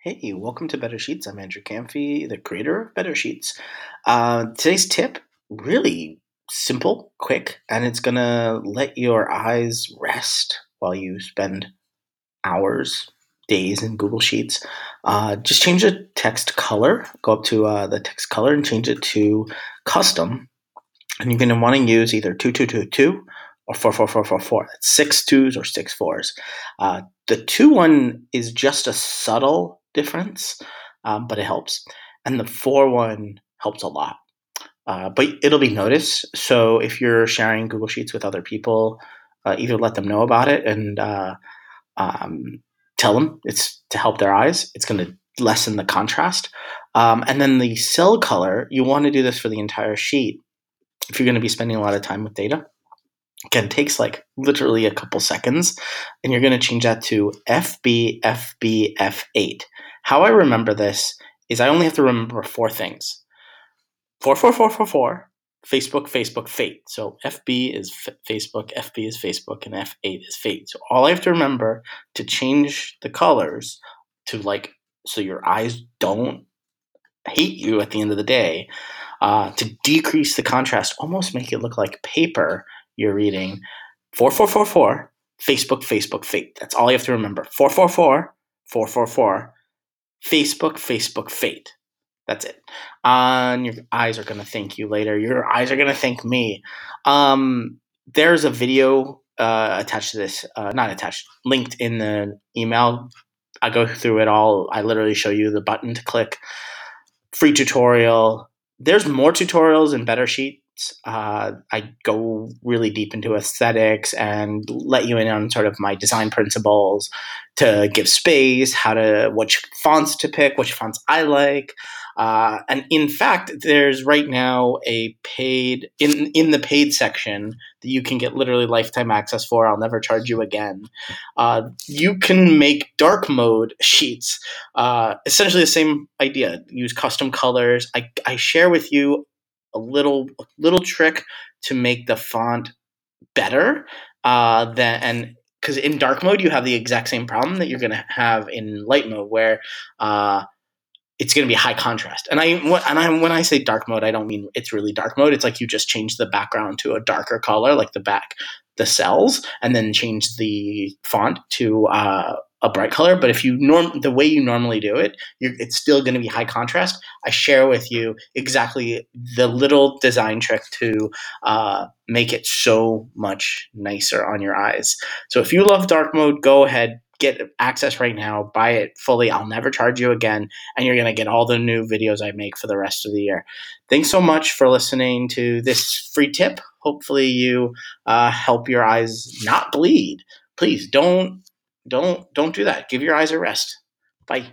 Hey, welcome to Better Sheets. I'm Andrew Kamphey, the creator of Better Sheets. Uh, today's tip really simple, quick, and it's gonna let your eyes rest while you spend hours, days in Google Sheets. Uh, just change the text color. Go up to uh, the text color and change it to custom. And you're gonna want to use either two two two two or four four four four four. That's six twos or six fours. Uh, the two one is just a subtle difference, um, but it helps. And the 4 1 helps a lot. Uh, but it'll be noticed. So if you're sharing Google Sheets with other people, uh, either let them know about it and uh, um, tell them it's to help their eyes. It's going to lessen the contrast. Um, and then the cell color, you want to do this for the entire sheet if you're going to be spending a lot of time with data. Again, takes like literally a couple seconds, and you're going to change that to FB, FB, F8. How I remember this is I only have to remember four things: four, four, four, four, four. Facebook, Facebook, Fate. So FB is F- Facebook, FB is Facebook, and F8 is Fate. So all I have to remember to change the colors to like so your eyes don't hate you at the end of the day, uh, to decrease the contrast, almost make it look like paper you're reading. 4444, Facebook, Facebook, Fate. That's all you have to remember. 444, 444, Facebook, Facebook, Fate. That's it. And your eyes are going to thank you later. Your eyes are going to thank me. Um, there's a video uh, attached to this, uh, not attached, linked in the email. I go through it all. I literally show you the button to click. Free tutorial. There's more tutorials in Better Sheet uh, I go really deep into aesthetics and let you in on sort of my design principles to give space, how to which fonts to pick, which fonts I like. Uh, and in fact, there's right now a paid in in the paid section that you can get literally lifetime access for. I'll never charge you again. Uh, you can make dark mode sheets. Uh, essentially, the same idea. Use custom colors. I, I share with you a little little trick to make the font better uh, than and because in dark mode you have the exact same problem that you're going to have in light mode where uh, it's going to be high contrast. And I and I when I say dark mode, I don't mean it's really dark mode. It's like you just change the background to a darker color, like the back the cells, and then change the font to uh, a bright color, but if you norm the way you normally do it, it's still going to be high contrast. I share with you exactly the little design trick to uh, make it so much nicer on your eyes. So if you love dark mode, go ahead, get access right now, buy it fully. I'll never charge you again, and you're going to get all the new videos I make for the rest of the year. Thanks so much for listening to this free tip. Hopefully, you uh, help your eyes not bleed. Please don't don't don't do that. Give your eyes a rest. Bye.